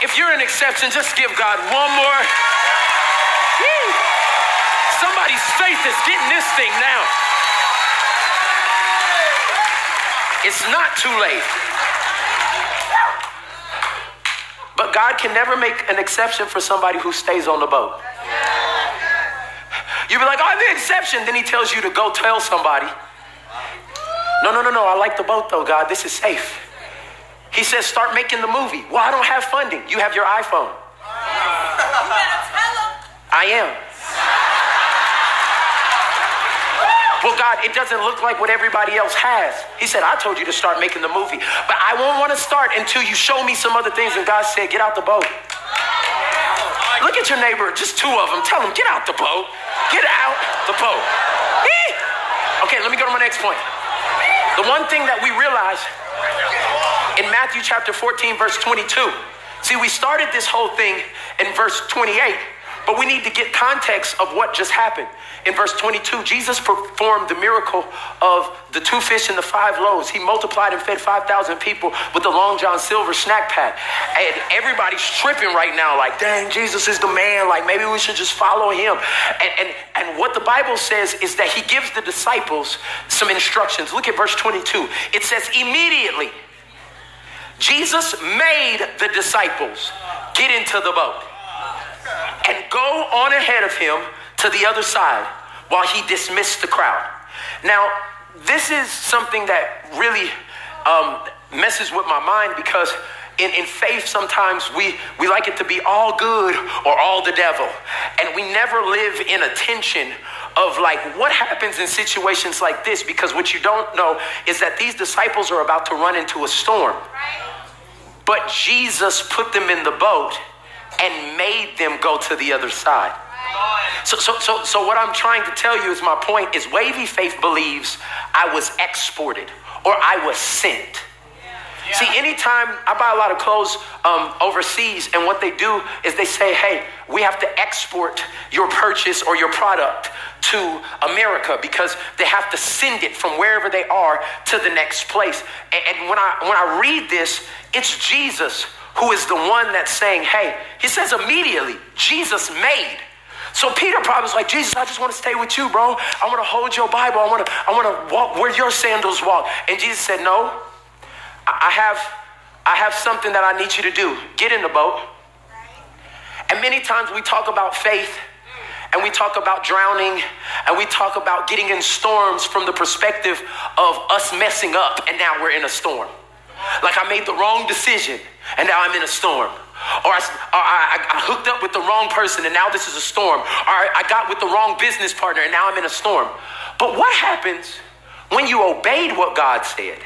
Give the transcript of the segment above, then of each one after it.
If you're an exception, just give God one more. Woo. Somebody's faith is getting this thing now. It's not too late. But God can never make an exception for somebody who stays on the boat. You be like, oh, I'm the exception. Then he tells you to go tell somebody. No, no, no, no. I like the boat though, God. This is safe. He says, start making the movie. Well, I don't have funding. You have your iPhone. I am. Well, God, it doesn't look like what everybody else has. He said, I told you to start making the movie, but I won't want to start until you show me some other things. And God said, Get out the boat. Look at your neighbor, just two of them. Tell them, Get out the boat. Get out the boat. Okay, let me go to my next point. The one thing that we realize in Matthew chapter 14, verse 22. See, we started this whole thing in verse 28, but we need to get context of what just happened. In verse 22, Jesus performed the miracle of the two fish and the five loaves. He multiplied and fed 5,000 people with the Long John Silver snack pack. And everybody's tripping right now, like, dang, Jesus is the man. Like, maybe we should just follow him. And, and, and what the Bible says is that he gives the disciples some instructions. Look at verse 22. It says, immediately, Jesus made the disciples get into the boat and go on ahead of him to the other side while he dismissed the crowd. Now, this is something that really um, messes with my mind because in, in faith, sometimes we, we like it to be all good or all the devil. And we never live in a tension of like what happens in situations like this because what you don't know is that these disciples are about to run into a storm. But Jesus put them in the boat and made them go to the other side. So, so, so, so what I'm trying to tell you is my point is wavy faith believes I was exported or I was sent. See, anytime I buy a lot of clothes um, overseas, and what they do is they say, hey, we have to export your purchase or your product to America because they have to send it from wherever they are to the next place. And, and when, I, when I read this, it's Jesus who is the one that's saying, hey, he says immediately, Jesus made so Peter probably was like, Jesus, I just want to stay with you, bro. I want to hold your Bible. I want to, I want to walk where your sandals walk. And Jesus said, No, I have, I have something that I need you to do. Get in the boat. And many times we talk about faith and we talk about drowning and we talk about getting in storms from the perspective of us messing up and now we're in a storm. Like I made the wrong decision and now I'm in a storm. Or, I, or I, I, hooked up with the wrong person and now this is a storm. Or I got with the wrong business partner and now I'm in a storm. But what happens when you obeyed what God said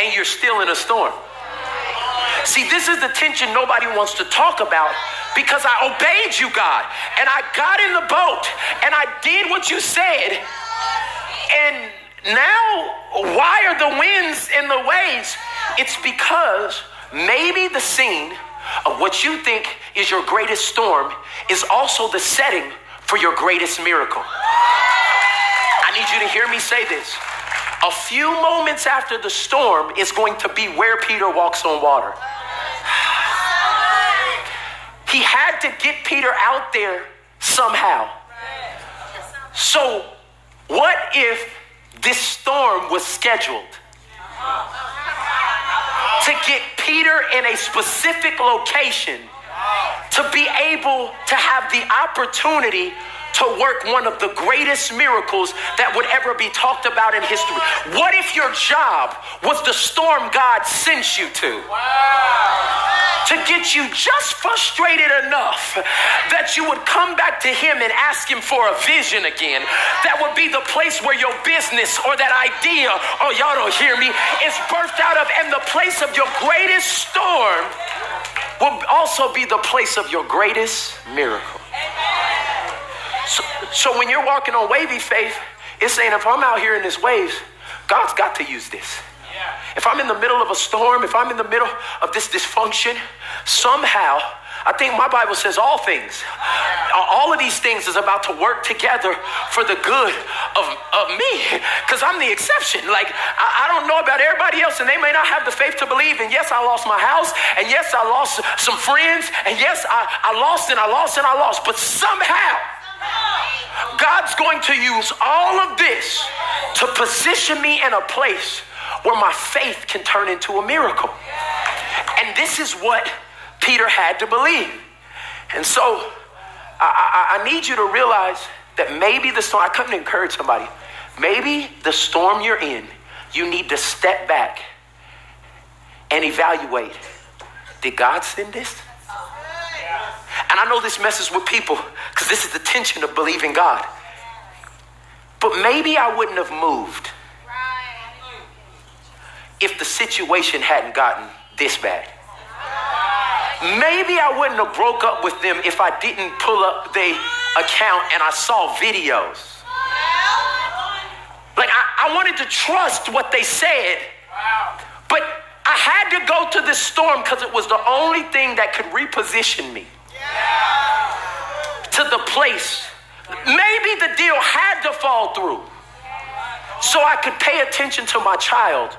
and you're still in a storm? See, this is the tension nobody wants to talk about because I obeyed you, God, and I got in the boat and I did what you said. And now, why are the winds and the waves? It's because Maybe the scene of what you think is your greatest storm is also the setting for your greatest miracle. Need you to hear me say this. A few moments after the storm is going to be where Peter walks on water. He had to get Peter out there somehow. So, what if this storm was scheduled? to get Peter in a specific location to be able to have the opportunity to work one of the greatest miracles that would ever be talked about in history. What if your job was the storm God sent you to? To get you just frustrated enough that you would come back to Him and ask Him for a vision again. That would be the place where your business or that idea, oh, y'all don't hear me, is birthed out of. And the place of your greatest storm will also be the place of your greatest miracle. So, so when you're walking on wavy faith, it's saying if I'm out here in this waves, God's got to use this. if I'm in the middle of a storm, if I'm in the middle of this dysfunction, somehow, I think my Bible says all things. Uh, all of these things is about to work together for the good of, of me because I'm the exception. Like, I, I, don't know about everybody else, and they may not have the faith to believe. And yes, I lost my house, and yes, I lost some friends, and yes, I, I lost and I lost and I lost. But somehow, God's going to use all of this to position me in a place where my faith can turn into a miracle. And this is what Peter had to believe. And so I, I, I need you to realize that maybe the storm, I to encourage somebody, maybe the storm you're in, you need to step back and evaluate did God send this? And I know this messes with people because this is the tension of believing God. But maybe I wouldn't have moved if the situation hadn't gotten this bad. Maybe I wouldn't have broke up with them if I didn't pull up the account and I saw videos. Like I, I wanted to trust what they said, but I had to go to this storm because it was the only thing that could reposition me to the place. Maybe the deal had to fall through so I could pay attention to my child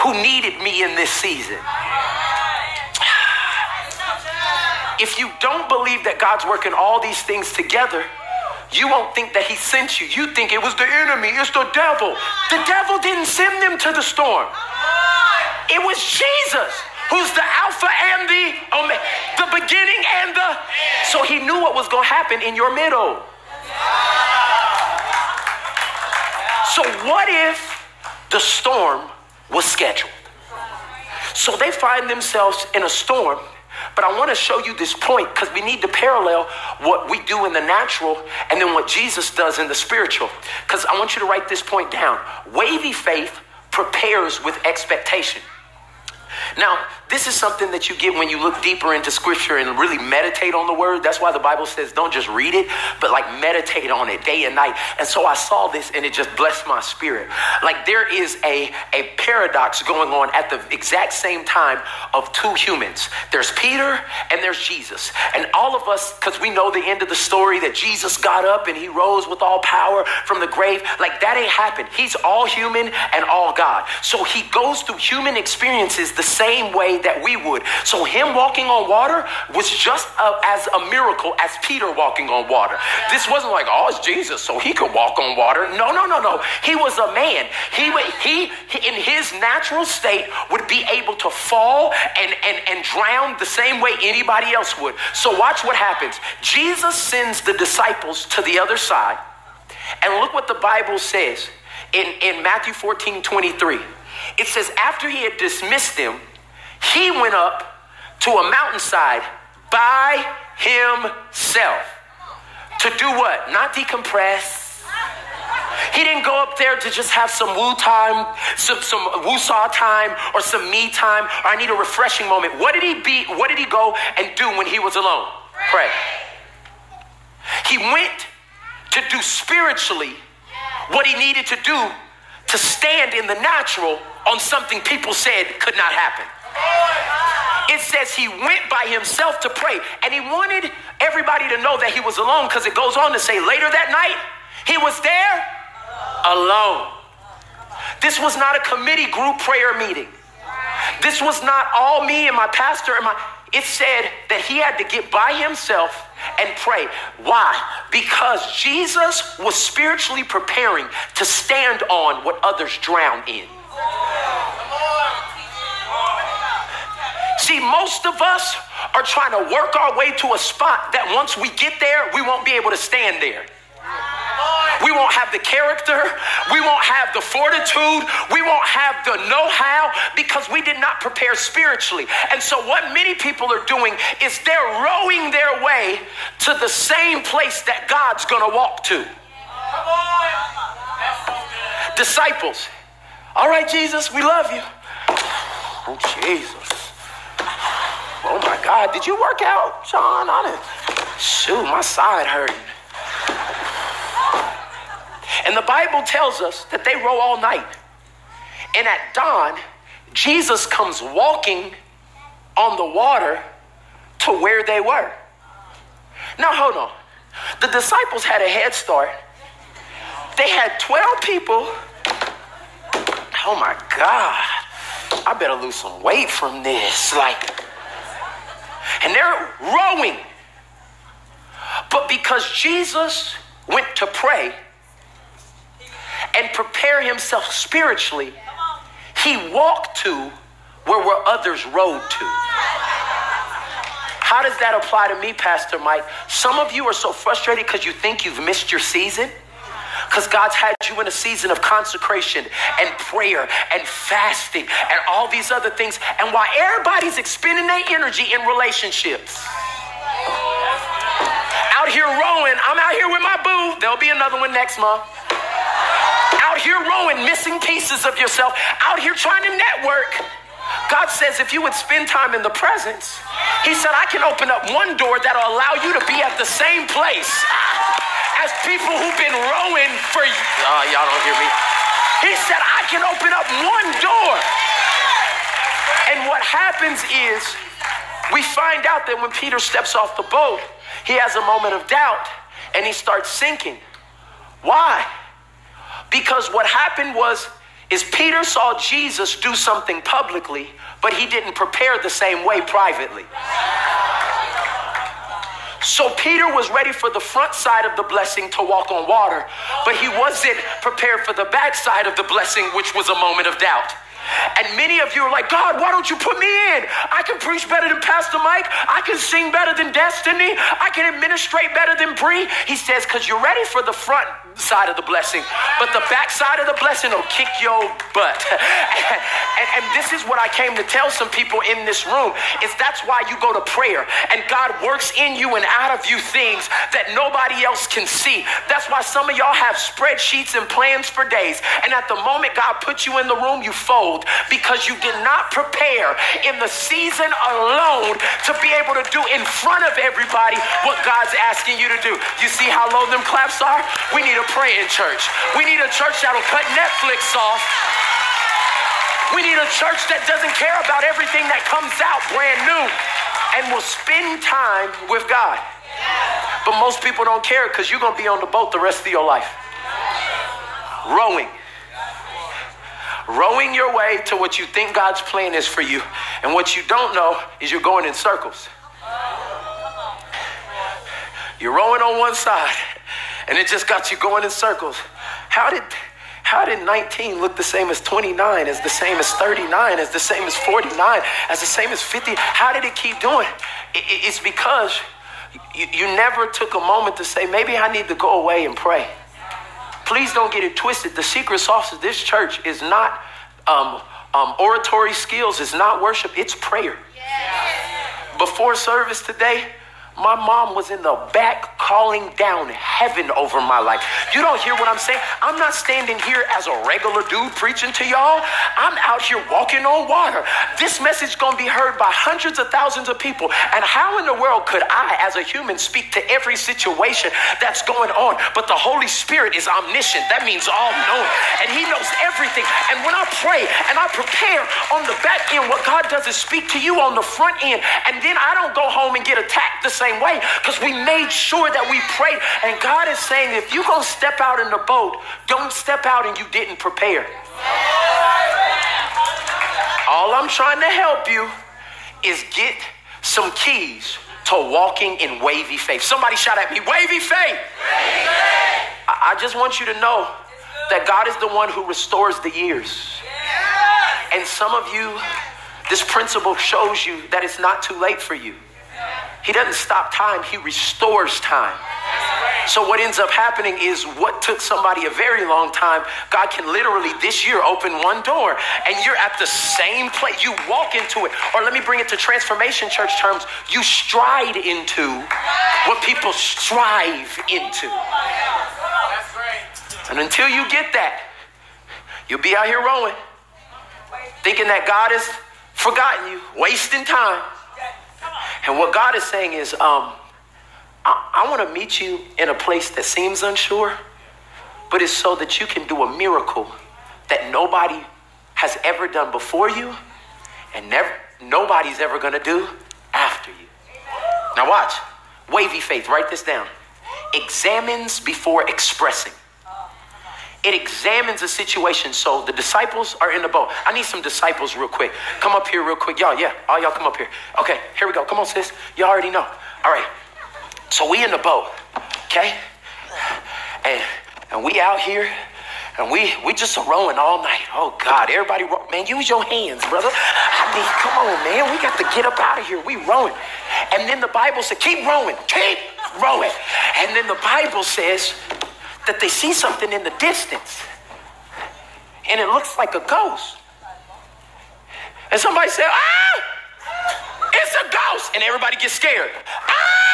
who needed me in this season. If you don't believe that God's working all these things together, you won't think that he sent you. You think it was the enemy, it's the devil. The devil didn't send them to the storm. It was Jesus who's the Alpha and the Omega, the beginning and the. So he knew what was going to happen in your middle. So, what if the storm was scheduled? So they find themselves in a storm but I want to show you this point because we need to parallel what we do in the natural and then what Jesus does in the spiritual. Because I want you to write this point down. Wavy faith prepares with expectation. Now, this is something that you get when you look deeper into scripture and really meditate on the word. That's why the Bible says don't just read it, but like meditate on it day and night. And so I saw this and it just blessed my spirit. Like there is a, a paradox going on at the exact same time of two humans. There's Peter and there's Jesus. And all of us, because we know the end of the story that Jesus got up and he rose with all power from the grave, like that ain't happened. He's all human and all God. So he goes through human experiences the same way that we would. So him walking on water was just a, as a miracle as Peter walking on water. This wasn't like, oh, it's Jesus, so he could walk on water. No, no, no, no. He was a man. He, he, he in his natural state would be able to fall and, and, and drown the same way anybody else would. So watch what happens. Jesus sends the disciples to the other side. And look what the Bible says in, in Matthew 14 23. It says, after he had dismissed them, he went up to a mountainside by himself. To do what? Not decompress. He didn't go up there to just have some woo time, some, some woo-saw time, or some me time, or I need a refreshing moment. What did he be? What did he go and do when he was alone? Pray. He went to do spiritually what he needed to do to stand in the natural on something people said could not happen. It says he went by himself to pray, and he wanted everybody to know that he was alone because it goes on to say later that night, he was there alone. This was not a committee group prayer meeting. This was not all me and my pastor and my. It said that he had to get by himself and pray. Why? Because Jesus was spiritually preparing to stand on what others drown in. See, most of us are trying to work our way to a spot that once we get there, we won't be able to stand there. We won't have the character. We won't have the fortitude. We won't have the know how because we did not prepare spiritually. And so, what many people are doing is they're rowing their way to the same place that God's going to walk to. Disciples. All right, Jesus, we love you. Oh, Jesus. God, did you work out, Sean? I. Shoot, my side hurting. And the Bible tells us that they row all night. And at dawn, Jesus comes walking on the water to where they were. Now, hold on. The disciples had a head start. They had 12 people. Oh my God. I better lose some weight from this. Like, and they're rowing. But because Jesus went to pray and prepare himself spiritually, he walked to where were others rowed to. How does that apply to me, Pastor Mike? Some of you are so frustrated because you think you've missed your season. Because God's had you in a season of consecration and prayer and fasting and all these other things. And while everybody's expending their energy in relationships, out here rowing, I'm out here with my boo. There'll be another one next month out here rowing, missing pieces of yourself, out here trying to network. God says if you would spend time in the presence, He said, I can open up one door that'll allow you to be at the same place as people who've been rowing for you. Oh, y'all don't hear me. He said, I can open up one door. And what happens is we find out that when Peter steps off the boat, he has a moment of doubt and he starts sinking. Why? Because what happened was is Peter saw Jesus do something publicly, but he didn't prepare the same way privately. So Peter was ready for the front side of the blessing to walk on water, but he wasn't prepared for the back side of the blessing, which was a moment of doubt. And many of you are like, God, why don't you put me in? I can preach better than Pastor Mike. I can sing better than Destiny. I can administrate better than Bree. He says, because you're ready for the front side of the blessing, but the back side of the blessing will kick your butt. and, and this is what I came to tell some people in this room is that's why you go to prayer and God works in you and out of you things that nobody else can see. That's why some of y'all have spreadsheets and plans for days. And at the moment God puts you in the room, you fold because you did not prepare in the season alone to be able to do in front of everybody what God's asking you to do. You see how low them claps are? We need a praying church. We need a church that'll cut Netflix off. We need a church that doesn't care about everything that comes out brand new and will spend time with God. But most people don't care because you're going to be on the boat the rest of your life. Rowing rowing your way to what you think God's plan is for you. And what you don't know is you're going in circles. You're rowing on one side, and it just got you going in circles. How did how did 19 look the same as 29, as the same as 39, as the same as 49, as the same as 50? How did it keep doing? It's because you, never took a moment to say, maybe I need to go away and pray. Please don't get it twisted. The secret sauce of this church is not um, um, oratory skills, it's not worship, it's prayer. Before service today, my mom was in the back calling down heaven over my life. You don't hear what I'm saying? I'm not standing here as a regular dude preaching to y'all. I'm out here walking on water. This message going to be heard by hundreds of thousands of people. And how in the world could I, as a human, speak to every situation that's going on? But the Holy Spirit is omniscient. That means all knowing. And He knows everything. And when I pray and I prepare on the back end, what God does is speak to you on the front end. And then I don't go home and get attacked the same same way because we made sure that we prayed. And God is saying, if going to step out in the boat, don't step out and you didn't prepare. All I'm trying to help you is get some keys to walking in wavy faith. Somebody shout at me, wavy faith. Wavy faith. I, I just want you to know that God is the one who restores the years. And some of you, this principle shows you that it's not too late for you. He doesn't stop time, he restores time. So, what ends up happening is what took somebody a very long time, God can literally this year open one door and you're at the same place. You walk into it. Or let me bring it to transformation church terms. You stride into what people strive into. And until you get that, you'll be out here rowing, thinking that God has forgotten you, wasting time. And what God is saying is, um, I, I want to meet you in a place that seems unsure, but it's so that you can do a miracle that nobody has ever done before you and never nobody's ever going to do after you. Now watch. Wavy faith, write this down. Examines before expressing. It examines a situation. So the disciples are in the boat. I need some disciples real quick. Come up here real quick. Y'all, yeah. All y'all come up here. Okay, here we go. Come on, sis. Y'all already know. All right. So we in the boat, okay? And and we out here and we we just rowing all night. Oh God, everybody, row. man, use your hands, brother. I mean, come on, man, we got to get up out of here. We rowing, and then the Bible said, keep rowing, keep rowing, and then the Bible says that they see something in the distance, and it looks like a ghost. And somebody said, ah, it's a ghost, and everybody gets scared. Ah!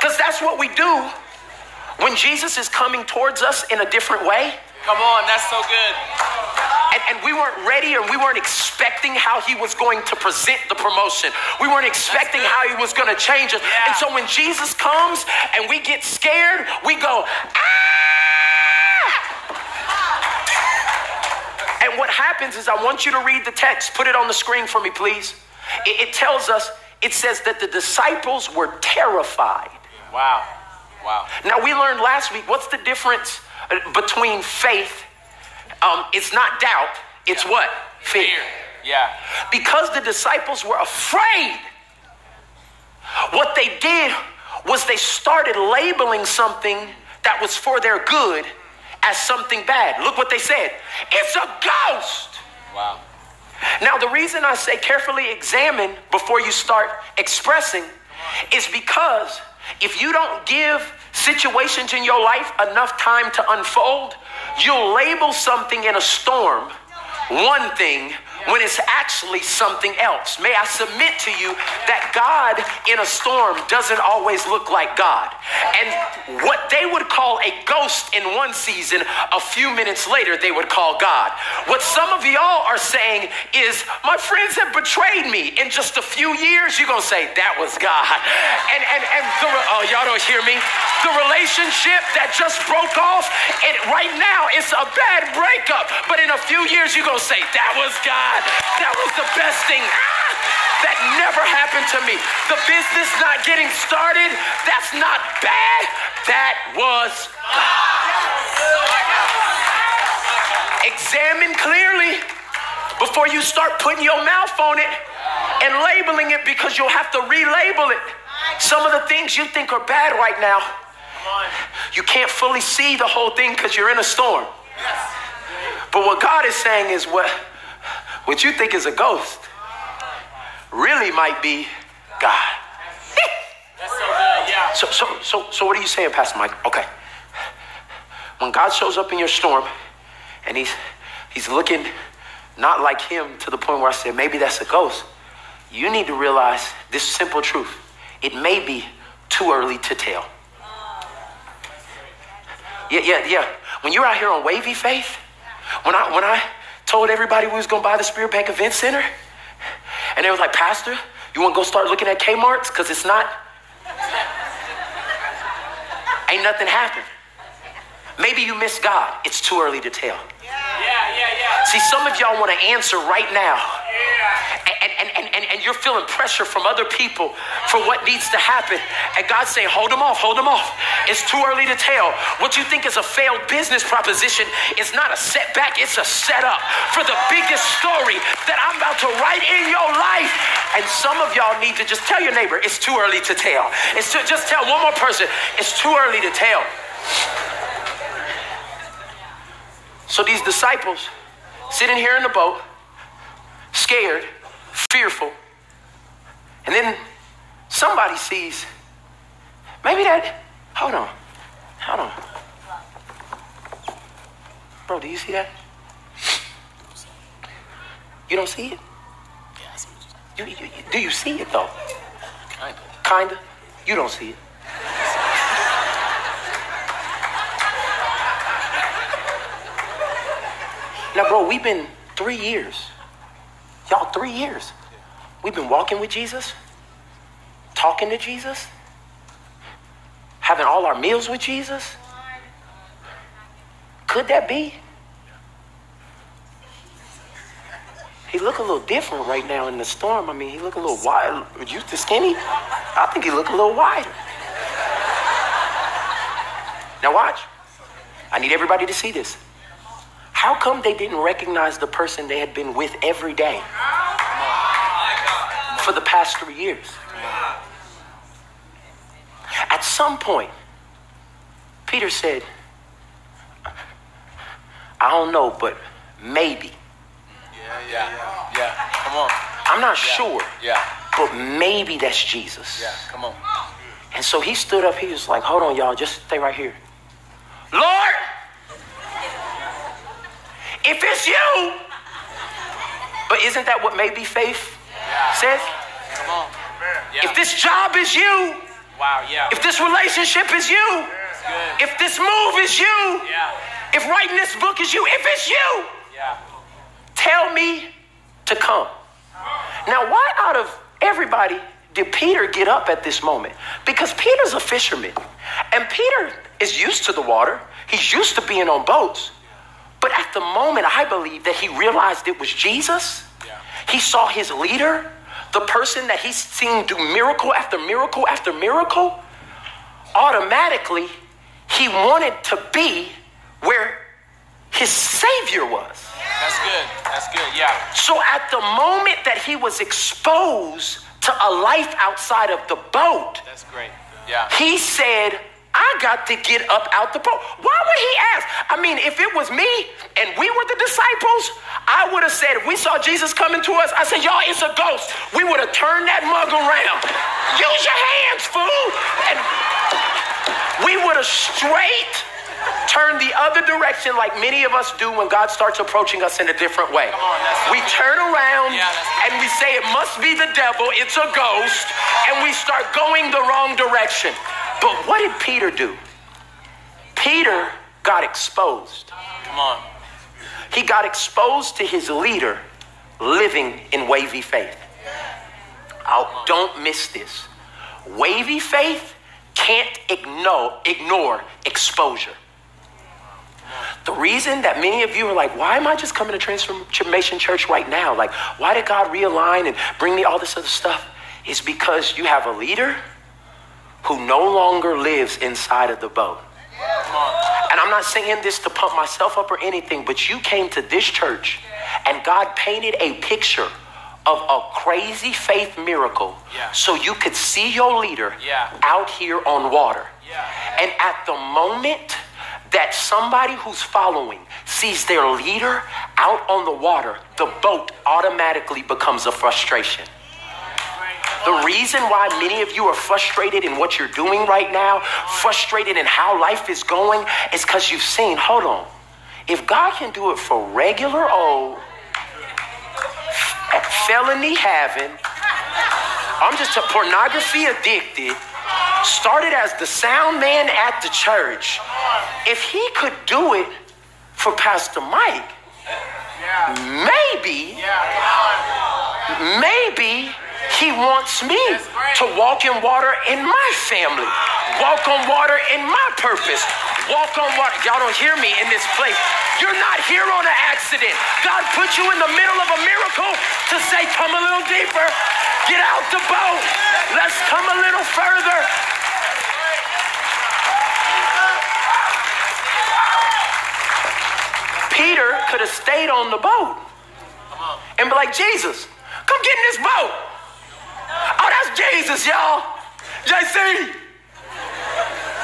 Because that's what we do when Jesus is coming towards us in a different way. Come on, that's so good. And, we weren't ready and we weren't expecting how he was going to present the promotion. We weren't expecting how he was going to change us. Yeah. And so when Jesus comes and we get scared, we go, ah! And what happens is, I want you to read the text. Put it on the screen for me, please. It, it tells us, it says that the disciples were terrified. Wow. Wow. Now, we learned last week what's the difference uh, between faith? Um, it's not doubt, it's what? Fear. Fear. Yeah. Because the disciples were afraid, what they did was they started labeling something that was for their good as something bad. Look what they said it's a ghost. Wow. Now, the reason I say carefully examine before you start expressing is because if you don't give situations in your life enough time to unfold, you'll label something in a storm. One thing when it's actually something else. May I submit to you that God in a storm doesn't always look like God. And what they would call a ghost in one season, a few minutes later, they would call God. What some of y'all are saying is, my friends have betrayed me. In just a few years, you're going to say, that was God. And, and, and the, oh, y'all don't hear me? The relationship that just broke off, and right now it's a bad breakup. But in a few years, you're going to say, that was God. That was the best thing. Ah, that never happened to me. The business not getting started, that's not bad. That was God. Examine clearly before you start putting your mouth on it and labeling it because you'll have to relabel it. Some of the things you think are bad right now, you can't fully see the whole thing because you're in a storm. But what God is saying is what what you think is a ghost really might be God. So So, so, so, so what are you saying, Pastor Mike? Okay. When God shows up in your storm and he's, he's looking not like him to the point where I said, maybe that's a ghost, you need to realize this simple truth. It may be too early to tell. Yeah, yeah, yeah. When you're out here on wavy faith, when I, when I, told everybody we was gonna buy the Spirit Bank Event Center. And they was like, Pastor, you wanna go start looking at Kmart's? Cause it's not, ain't nothing happened. Maybe you miss God. It's too early to tell. Yeah, yeah, yeah. See, some of y'all want to answer right now. And, and, and, and, and you're feeling pressure from other people for what needs to happen. And God's saying, hold them off, hold them off. It's too early to tell. What you think is a failed business proposition is not a setback, it's a setup for the biggest story that I'm about to write in your life. And some of y'all need to just tell your neighbor, it's too early to tell. It's to, just tell one more person, it's too early to tell. So these disciples sitting here in the boat, scared, fearful, and then somebody sees, maybe that, hold on, hold on. Bro, do you see that? You don't see it? You, you, you, do you see it though? Kinda. Kinda. You don't see it. Now, bro, we've been three years. Y'all, three years. We've been walking with Jesus, talking to Jesus, having all our meals with Jesus. Could that be? He look a little different right now in the storm. I mean, he look a little wide. Used to skinny. I think he look a little wider. Now watch. I need everybody to see this. How come they didn't recognize the person they had been with every day for the past three years? At some point, Peter said, I don't know, but maybe. Yeah, yeah. Yeah. Come on. I'm not Yeah. sure, Yeah, but maybe that's Jesus. yeah. Come on. And so he stood up, he was like, Hold on, y'all, just stay right here. Lord, if it's you, but isn't that what maybe faith says? Come on. Yeah. If this job is you, wow. Yeah. if this relationship is you, if this move is you, Yeah. if writing this book is you, if it's you, Yeah. tell me to come. Now, why out of everybody did Peter get up at this moment? Because Peter's a fisherman, and Peter is used to the water, he's used to being on boats. But at the moment, I believe that he realized it was Jesus. Yeah. He saw his leader, the person that he's seen do miracle after miracle after miracle. Automatically, he wanted to be where his Savior was. That's good. That's good. Yeah. So at the moment that he was exposed to a life outside of the boat, That's great. Yeah. he said, I got to get up out the boat. Why would he ask? I mean, if it was me and we were the disciples, I would have said, if we saw Jesus coming to us, I said, y'all, it's a ghost. We would have turned that mug around. Use your hands, fool. And we would have straight turned the other direction like many of us do when God starts approaching us in a different way. on, we turn around Yeah, and we say it must be the devil, it's a ghost, and we start going the wrong direction. But what did Peter do? Peter got exposed. Come on. He got exposed to his leader living in wavy faith. Oh, don't miss this. Wavy faith can't ignore, ignore exposure. The reason that many of you are like, why am I just coming to Transformation Church right now? Like, why did God realign and bring me all this other stuff? Is because you have a leader who no longer lives inside of the boat. And I'm not saying this to pump myself up or anything, but you came to this church and God painted a picture of a crazy faith miracle Yeah. so you could see your leader Yeah. out here on water. Yeah. And at the moment that somebody who's following sees their leader out on the water, the boat automatically becomes a frustration. The reason why many of you are frustrated in what you're doing right now, frustrated in how life is going, is because you've seen, hold on, if God can do it for regular old, felony having, I'm just a pornography addicted, started as the sound man at the church. If he could do it for Pastor Mike, maybe maybe he wants me to walk in water in my family, walk on water in my purpose, walk on water. Y'all don't hear me in this place. You're not here on an accident. God put you in the middle of a miracle to say, come a little deeper, get out the boat, let's come a little further. Peter could have stayed on the boat and be like, Jesus, come get in this boat. That's Jesus, y'all. JC,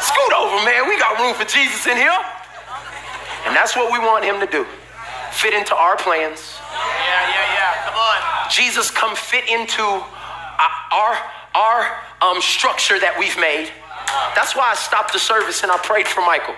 scoot over, man. We got room for Jesus in here. And that's what we want him to do fit into our plans. Yeah, yeah, yeah. Come on. Jesus, come fit into our, our, our um, structure that we've made. That's why I stopped the service and I prayed for Michael.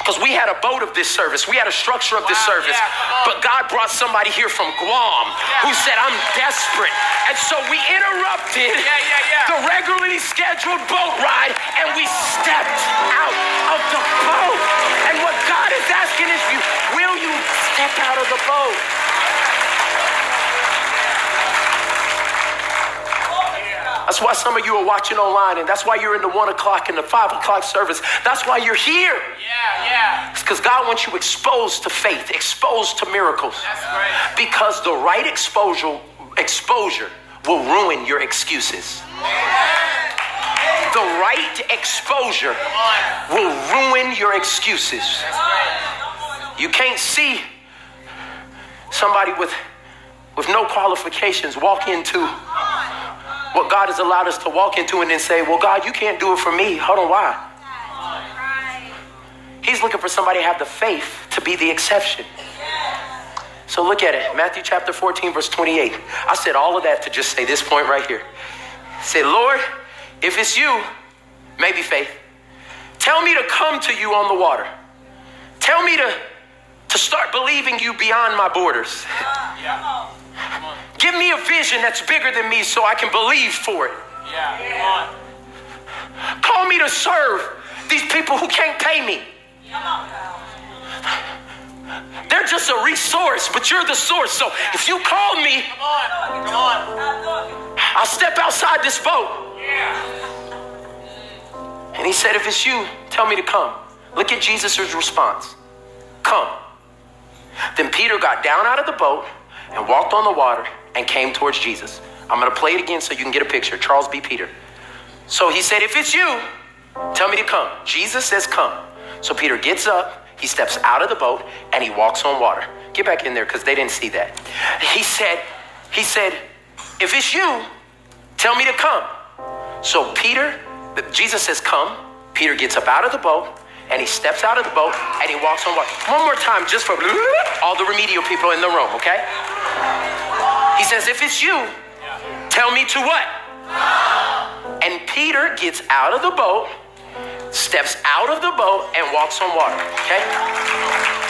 Because we had a boat of this service, we had a structure of this Wow, service. yeah, but God brought somebody here from Guam who said, I'm desperate. And so we interrupted Yeah, yeah, yeah. the regularly scheduled boat ride and we stepped out of the boat. And what God is asking is you, will you step out of the boat? That's why some of you are watching online, and that's why you're in the one o'clock and the five o'clock service. That's why you're here. Yeah, yeah. Because God wants you exposed to faith, exposed to miracles. That's right. Because the right exposure exposure will ruin your excuses. The right exposure will ruin your excuses. You can't see somebody with with no qualifications walk into what God has allowed us to walk into and then say, Well, God, you can't do it for me. Hold on, why? He's looking for somebody to have the faith to be the exception. So look at it. Matthew chapter 14, verse 28. I said all of that to just say this point right here. Say, Lord, if it's you, maybe faith, tell me to come to you on the water. Tell me to, to start believing you beyond my borders. Yeah. Give me a vision that's bigger than me so I can believe for it. Yeah. Call me to serve these people who can't pay me. They're just a resource, but you're the source. So if you call me, Come on. Come on. I'll step outside this boat. Yeah. And he said, If it's you, tell me to come. Look at Jesus' response Come. Then Peter got down out of the boat and walked on the water and came towards Jesus. I'm going to play it again so you can get a picture. Charles B. Peter. So he said, If it's you, tell me to come. Jesus says, Come. So Peter gets up, he steps out of the boat, and he walks on water. Get back in there because they didn't see that. He said, He said, If it's you, tell me to come. So Peter, Jesus says, Come. Peter gets up out of the boat and he steps out of the boat and he walks on water. One more time, just for all the remedial people in the room, okay? He says, If it's you, tell me to what? And Peter gets out of the boat, steps out of the boat, and walks on water, okay?